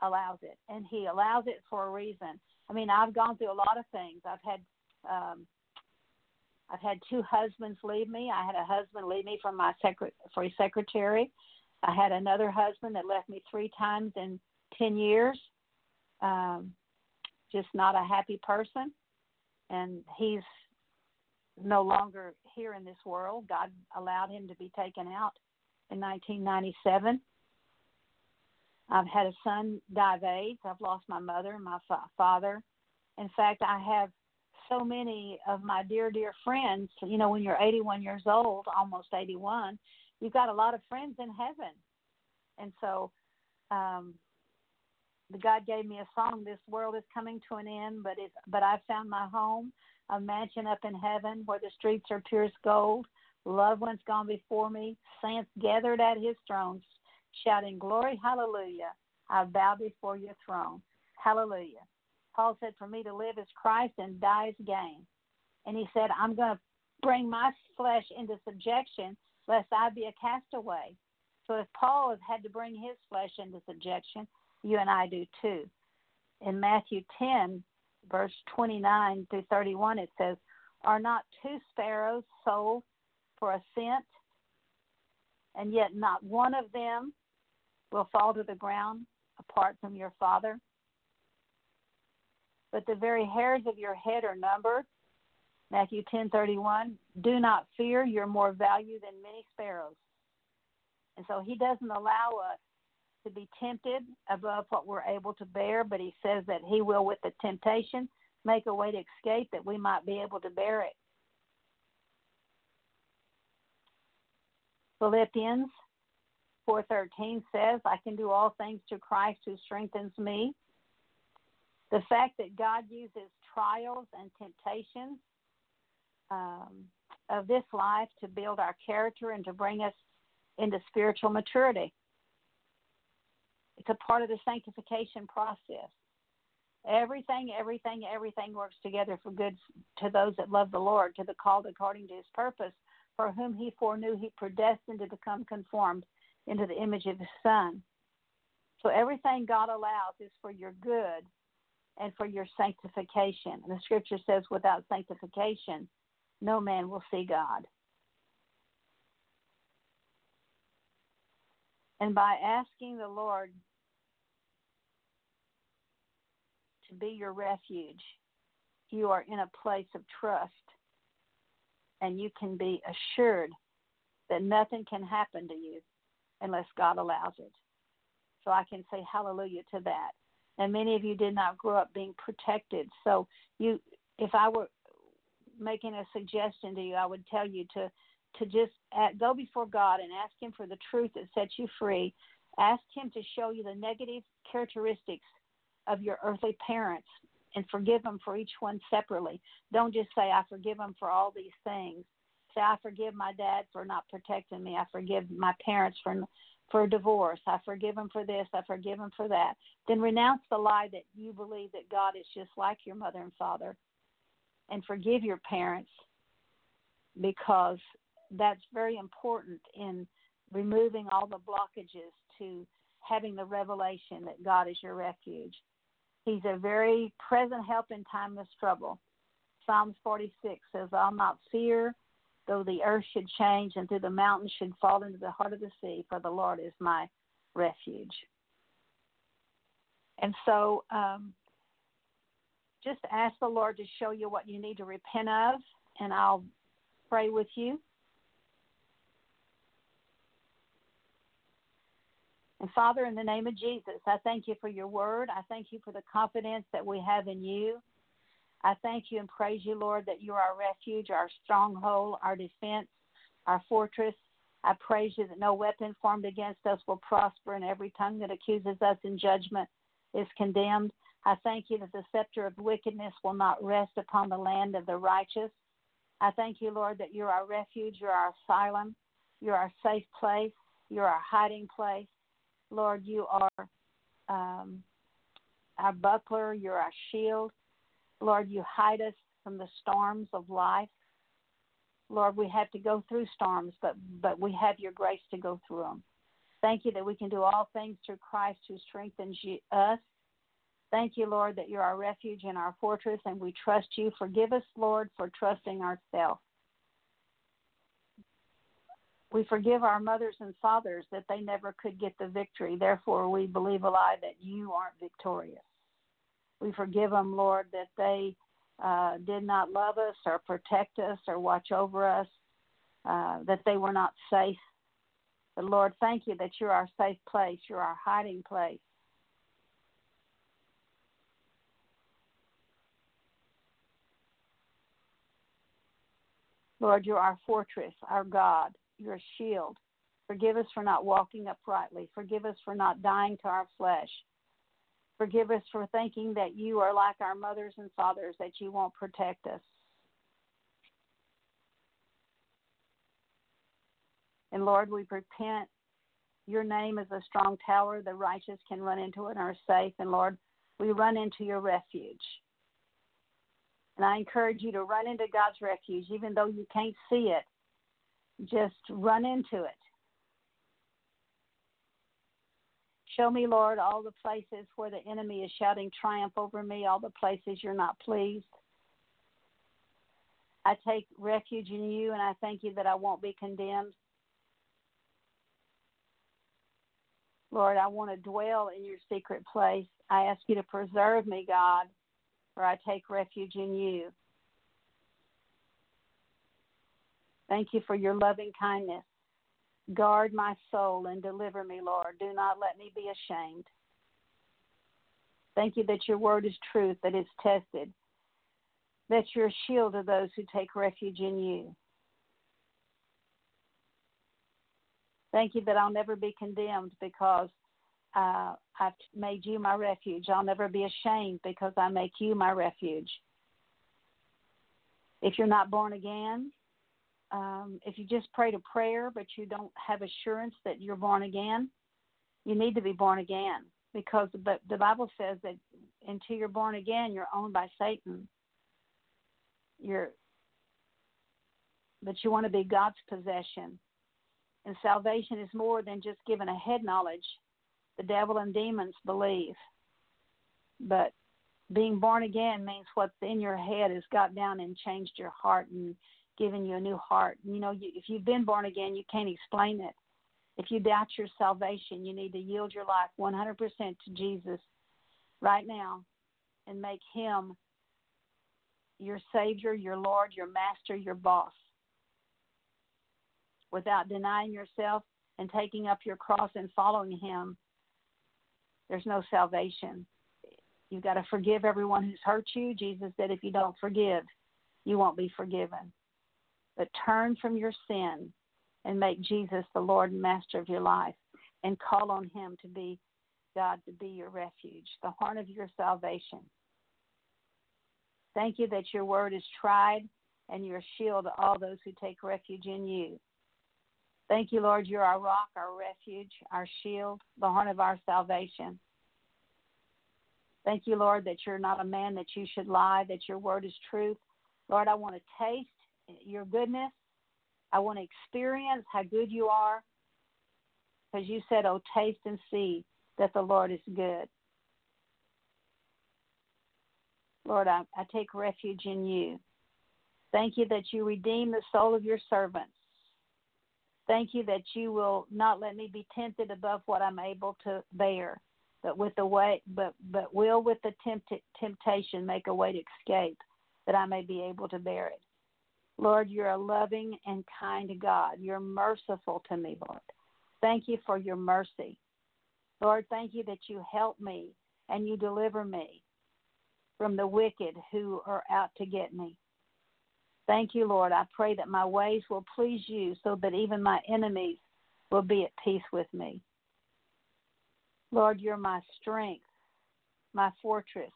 allows it, and He allows it for a reason. I mean, I've gone through a lot of things. I've had um, I've had two husbands leave me. I had a husband leave me from my secret for a secretary. I had another husband that left me three times in ten years. Um, just not a happy person, and he's no longer here in this world. God allowed him to be taken out in 1997. I've had a son die of AIDS. I've lost my mother and my fa- father. In fact, I have so many of my dear, dear friends. You know, when you're 81 years old, almost 81, you've got a lot of friends in heaven. And so, um, the God gave me a song. This world is coming to an end, but it's but I found my home, a mansion up in heaven where the streets are pure as gold. Loved ones gone before me, saints gathered at His throne, shouting glory, hallelujah. I bow before your throne, hallelujah. Paul said, For me to live is Christ and die is gain. And he said, I'm going to bring my flesh into subjection lest I be a castaway. So if Paul has had to bring his flesh into subjection, you and I do too. In Matthew 10, verse 29 through 31, it says, Are not two sparrows sold for a cent? And yet not one of them will fall to the ground apart from your Father but the very hairs of your head are numbered. Matthew 10:31, do not fear, you're more value than many sparrows. And so he doesn't allow us to be tempted above what we're able to bear, but he says that he will with the temptation make a way to escape that we might be able to bear it. Philippians 4:13 says, I can do all things through Christ who strengthens me. The fact that God uses trials and temptations um, of this life to build our character and to bring us into spiritual maturity. It's a part of the sanctification process. Everything, everything, everything works together for good to those that love the Lord, to the called according to his purpose, for whom he foreknew he predestined to become conformed into the image of his Son. So everything God allows is for your good and for your sanctification. And the scripture says, without sanctification, no man will see God. And by asking the Lord to be your refuge, you are in a place of trust and you can be assured that nothing can happen to you unless God allows it. So I can say hallelujah to that and many of you did not grow up being protected. So you, if I were making a suggestion to you, I would tell you to to just go before God and ask Him for the truth that sets you free. Ask Him to show you the negative characteristics of your earthly parents and forgive them for each one separately. Don't just say, I forgive them for all these things. Say, I forgive my dad for not protecting me. I forgive my parents for for divorce. I forgive them for this. I forgive them for that. Then renounce the lie that you believe that God is just like your mother and father and forgive your parents because that's very important in removing all the blockages to having the revelation that God is your refuge. He's a very present help in time of trouble. Psalms 46 says, I'll not fear though the earth should change and through the mountains should fall into the heart of the sea, for the Lord is my refuge. And so um, just ask the Lord to show you what you need to repent of, and I'll pray with you. Father, in the name of Jesus, I thank you for your word. I thank you for the confidence that we have in you. I thank you and praise you, Lord, that you're our refuge, our stronghold, our defense, our fortress. I praise you that no weapon formed against us will prosper, and every tongue that accuses us in judgment is condemned. I thank you that the scepter of wickedness will not rest upon the land of the righteous. I thank you, Lord, that you're our refuge, you're our asylum, you're our safe place, you're our hiding place. Lord, you are um, our buckler, you're our shield. Lord, you hide us from the storms of life. Lord, we have to go through storms, but but we have your grace to go through them. Thank you that we can do all things through Christ who strengthens you, us. Thank you, Lord, that you're our refuge and our fortress, and we trust you. Forgive us, Lord, for trusting ourselves. We forgive our mothers and fathers that they never could get the victory. Therefore, we believe a lie that you aren't victorious. We forgive them, Lord, that they uh, did not love us or protect us or watch over us, uh, that they were not safe. But Lord, thank you that you're our safe place, you're our hiding place. Lord, you're our fortress, our God, you're a shield. Forgive us for not walking uprightly. Forgive us for not dying to our flesh. Forgive us for thinking that you are like our mothers and fathers, that you won't protect us. And Lord, we repent. Your name is a strong tower. The righteous can run into it and are safe. And Lord, we run into your refuge. And I encourage you to run into God's refuge, even though you can't see it. Just run into it. Show me, Lord, all the places where the enemy is shouting triumph over me, all the places you're not pleased. I take refuge in you, and I thank you that I won't be condemned. Lord, I want to dwell in your secret place. I ask you to preserve me, God, for I take refuge in you. Thank you for your loving kindness. Guard my soul and deliver me, Lord. Do not let me be ashamed. Thank you that your word is truth, that it's tested, that you're a shield to those who take refuge in you. Thank you that I'll never be condemned because uh, I've made you my refuge. I'll never be ashamed because I make you my refuge. If you're not born again, um, if you just prayed a prayer but you don't have assurance that you're born again, you need to be born again because the, the Bible says that until you're born again, you're owned by Satan. You're, but you want to be God's possession. And salvation is more than just given a head knowledge. The devil and demons believe. But being born again means what's in your head has got down and changed your heart and given you a new heart. You know, you, if you've been born again, you can't explain it. If you doubt your salvation, you need to yield your life 100% to Jesus right now and make Him your Savior, your Lord, your Master, your boss. Without denying yourself and taking up your cross and following Him, there's no salvation. You've got to forgive everyone who's hurt you. Jesus said, if you don't forgive, you won't be forgiven but turn from your sin and make Jesus the Lord and Master of your life and call on Him to be God, to be your refuge, the horn of your salvation. Thank you that your word is tried and your shield to all those who take refuge in you. Thank you, Lord, you're our rock, our refuge, our shield, the horn of our salvation. Thank you, Lord, that you're not a man that you should lie, that your word is truth. Lord, I want to taste your goodness. I want to experience how good you are. Because you said, Oh, taste and see that the Lord is good. Lord, I, I take refuge in you. Thank you that you redeem the soul of your servants. Thank you that you will not let me be tempted above what I'm able to bear, but with the way, but but will with the tempt, temptation make a way to escape, that I may be able to bear it. Lord, you're a loving and kind God. You're merciful to me, Lord. Thank you for your mercy. Lord, thank you that you help me and you deliver me from the wicked who are out to get me. Thank you, Lord. I pray that my ways will please you so that even my enemies will be at peace with me. Lord, you're my strength, my fortress,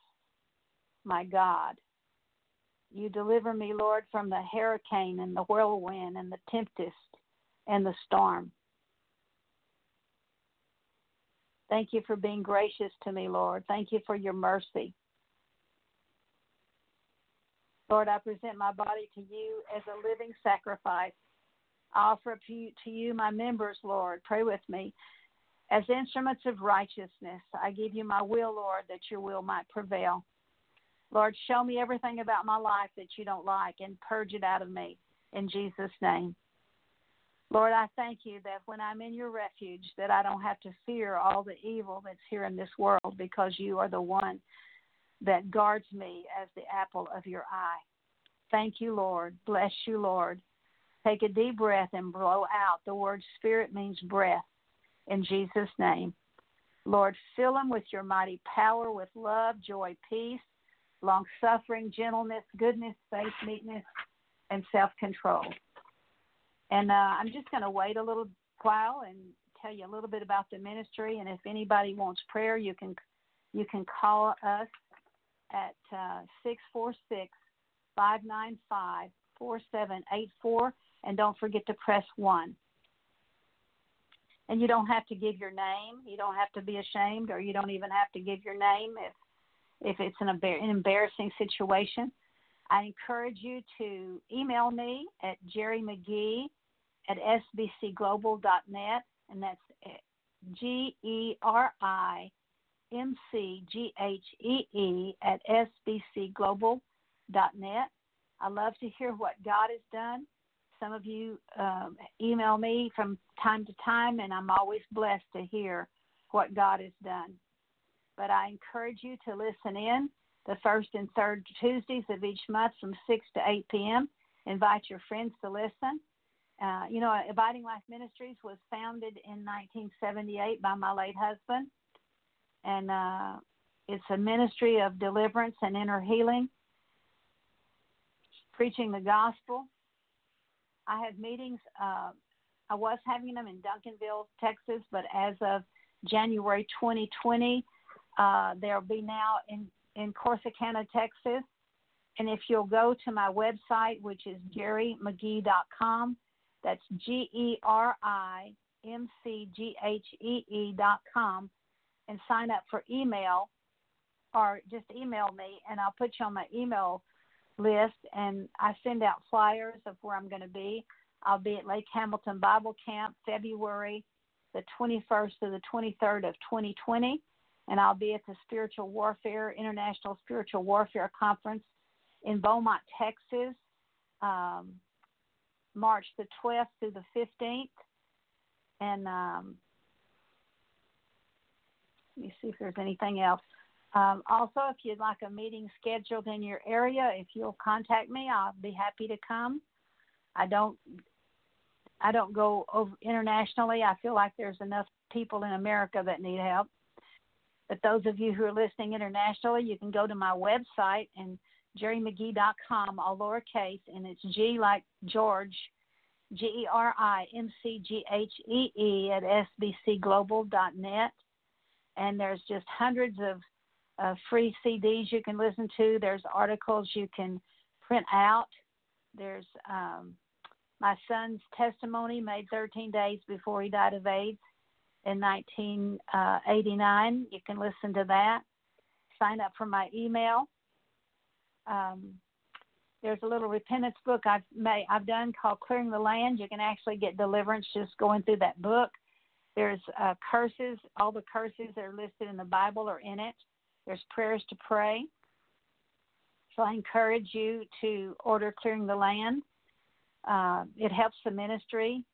my God. You deliver me, Lord, from the hurricane and the whirlwind and the tempest and the storm. Thank you for being gracious to me, Lord. Thank you for your mercy. Lord, I present my body to you as a living sacrifice. I offer up to you, to you my members, Lord. Pray with me. As instruments of righteousness, I give you my will, Lord, that your will might prevail. Lord, show me everything about my life that you don't like and purge it out of me in Jesus' name. Lord, I thank you that when I'm in your refuge that I don't have to fear all the evil that's here in this world because you are the one that guards me as the apple of your eye. Thank you, Lord. Bless you, Lord. Take a deep breath and blow out. The word spirit means breath in Jesus' name. Lord, fill them with your mighty power, with love, joy, peace, long suffering, gentleness, goodness, faith, meekness, and self control. And uh, I'm just going to wait a little while and tell you a little bit about the ministry. And if anybody wants prayer, you can you can call us at uh, six four six five nine five four seven eight four, and don't forget to press one. And you don't have to give your name. You don't have to be ashamed, or you don't even have to give your name if if it's an, an embarrassing situation. I encourage you to email me at Geri McGhee at sbcglobal.net, and that's G E R I M C G H E E at sbcglobal.net. I love to hear what God has done. Some of you um, email me from time to time, and I'm always blessed to hear what God has done. But I encourage you to listen in the first and third Tuesdays of each month from 6 to 8 p.m. Invite your friends to listen. Uh, you know, Abiding Life Ministries was founded in 1978 by my late husband, and uh, it's a ministry of deliverance and inner healing, preaching the gospel. I have meetings. Uh, I was having them in Duncanville, Texas, but as of January 2020, uh, they'll be now in in Corsicana, Texas. And if you'll go to my website, which is gerimcghee.com, that's G E R I M C G H E E.com, and sign up for email or just email me and I'll put you on my email list and I send out flyers of where I'm going to be. I'll be at Lake Hamilton Bible Camp February the 21st to the 23rd of 2020 and I'll be at the Spiritual Warfare International Spiritual Warfare Conference in Beaumont, Texas. Um, March the 12th through the 15th. And um, let me see if there's anything else. Um, also, if you'd like a meeting scheduled in your area, if you'll contact me, I'll be happy to come. I don't, I don't go over internationally. I feel like there's enough people in America that need help. But those of you who are listening internationally, you can go to my website and gerimcghee.com, all lowercase, and it's G like George, G E R I M C G H E E at sbcglobal.net. And there's just hundreds of uh, free CDs you can listen to. There's articles you can print out. There's um, my son's testimony made 13 days before he died of AIDS in 1989. You can listen to that. Sign up for my email um, there's a little repentance book I've made I've done called Clearing the Land. You can actually get deliverance just going through that book. There's uh, curses. All the curses that are listed in the Bible are in it. There's prayers to pray. So I encourage you to order Clearing the Land. Uh, it helps the ministry.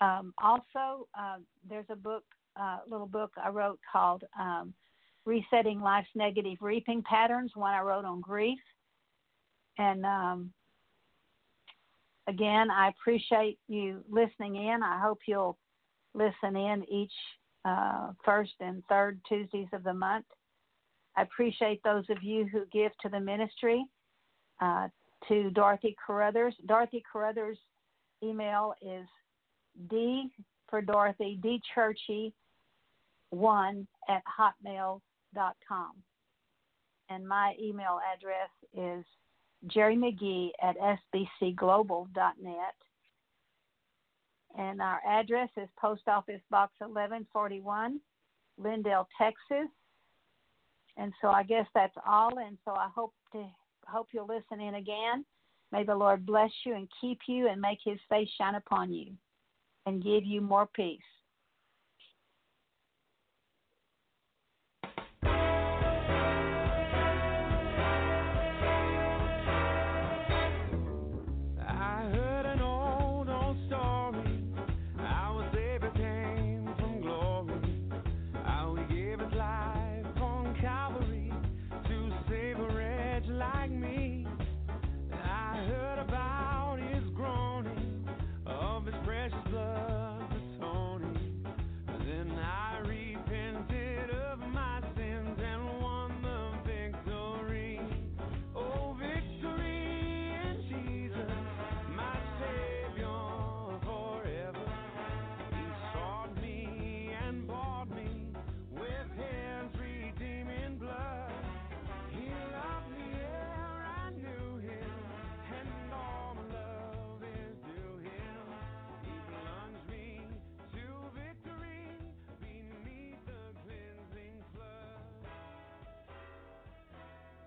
Um, also, uh, there's a book, uh, little book I wrote called um, Resetting Life's Negative Reaping Patterns, one I wrote on grief. And um, again, I appreciate you listening in. I hope you'll listen in each uh, first and third Tuesdays of the month. I appreciate those of you who give to the ministry. Uh, to Dorothy Carruthers. Dorothy Carruthers' email is D for Dorothy, D Churchy one at hotmail.com. And my email address is Geri McGhee at sbcglobal.net. And our address is Post Office Box 1141, Lindale, Texas. And so I guess that's all. And so I hope to hope you'll listen in again. May the Lord bless you and keep you and make his face shine upon you and give you more peace.